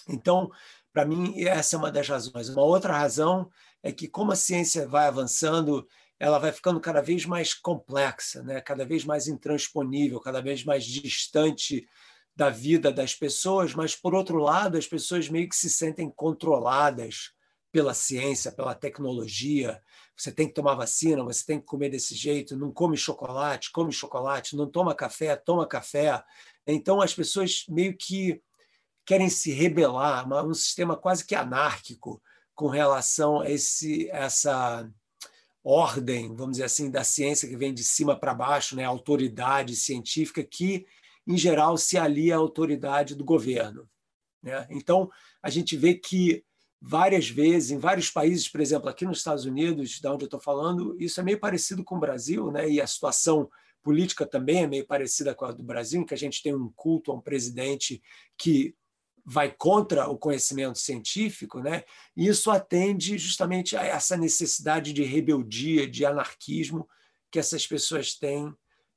Então, para mim, essa é uma das razões. Uma outra razão é que, como a ciência vai avançando, ela vai ficando cada vez mais complexa, né? cada vez mais intransponível, cada vez mais distante da vida das pessoas, mas, por outro lado, as pessoas meio que se sentem controladas pela ciência, pela tecnologia. Você tem que tomar vacina, você tem que comer desse jeito, não come chocolate, come chocolate, não toma café, toma café. Então, as pessoas meio que querem se rebelar, um sistema quase que anárquico com relação a esse, essa ordem, vamos dizer assim, da ciência que vem de cima para baixo, né, a autoridade científica que, em geral, se alia à autoridade do governo. Né? Então, a gente vê que várias vezes, em vários países, por exemplo, aqui nos Estados Unidos, da onde eu estou falando, isso é meio parecido com o Brasil, né? e a situação política também é meio parecida com a do Brasil, em que a gente tem um culto a um presidente que vai contra o conhecimento científico, né? E isso atende justamente a essa necessidade de rebeldia, de anarquismo que essas pessoas têm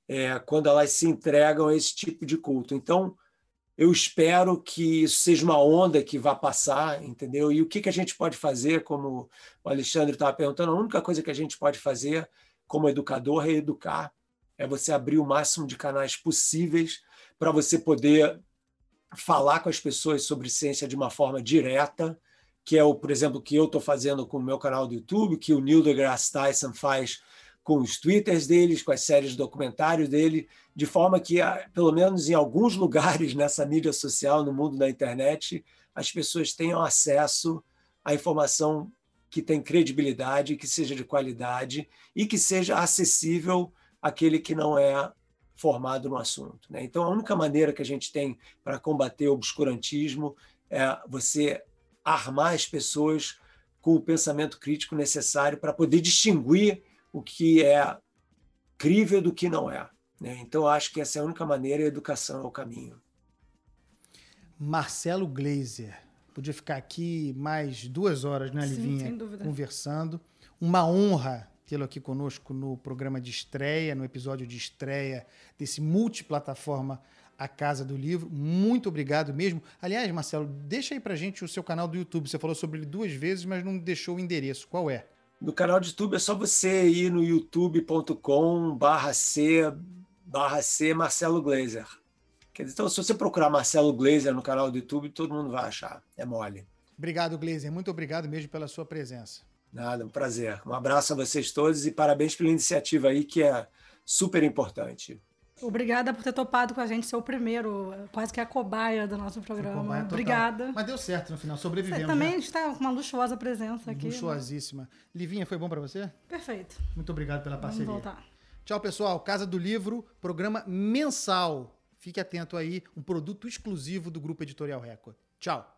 é, quando elas se entregam a esse tipo de culto. Então, eu espero que isso seja uma onda que vá passar, entendeu? E o que, que a gente pode fazer, como o Alexandre estava perguntando, a única coisa que a gente pode fazer como educador é educar, é você abrir o máximo de canais possíveis para você poder falar com as pessoas sobre ciência de uma forma direta, que é o, por exemplo, que eu estou fazendo com o meu canal do YouTube, que o Neil deGrasse Tyson faz com os twitters deles, com as séries de documentários dele, de forma que, ah, pelo menos em alguns lugares nessa mídia social, no mundo da internet, as pessoas tenham acesso à informação que tem credibilidade, que seja de qualidade e que seja acessível àquele que não é formado no assunto. Né? Então, a única maneira que a gente tem para combater o obscurantismo é você armar as pessoas com o pensamento crítico necessário para poder distinguir o que é crível do que não é. Né? Então, acho que essa é a única maneira e a educação é o caminho. Marcelo Gleiser. Podia ficar aqui mais duas horas, né, Livinha? Sim, sem dúvida. Conversando. Uma honra tê-lo aqui conosco no programa de estreia, no episódio de estreia desse multiplataforma a Casa do Livro. Muito obrigado mesmo. Aliás, Marcelo, deixa aí pra gente o seu canal do YouTube. Você falou sobre ele duas vezes, mas não deixou o endereço. Qual é? No canal do YouTube é só você ir no youtube.com barra C barra C Marcelo Glazer. Quer dizer, então, se você procurar Marcelo Glazer no canal do YouTube, todo mundo vai achar. É mole. Obrigado, Glazer. Muito obrigado mesmo pela sua presença. Nada, um prazer. Um abraço a vocês todos e parabéns pela iniciativa aí, que é super importante. Obrigada por ter topado com a gente, ser o primeiro, quase que a cobaia do nosso programa. Obrigada. Mas deu certo no final, Você sobrevivemos. também né? está com uma luxuosa presença aqui. né? Luxuosíssima. Livinha, foi bom pra você? Perfeito. Muito obrigado pela Vamos parceria. voltar. Tchau, pessoal. Casa do Livro, programa mensal. Fique atento aí, um produto exclusivo do Grupo Editorial Record. Tchau.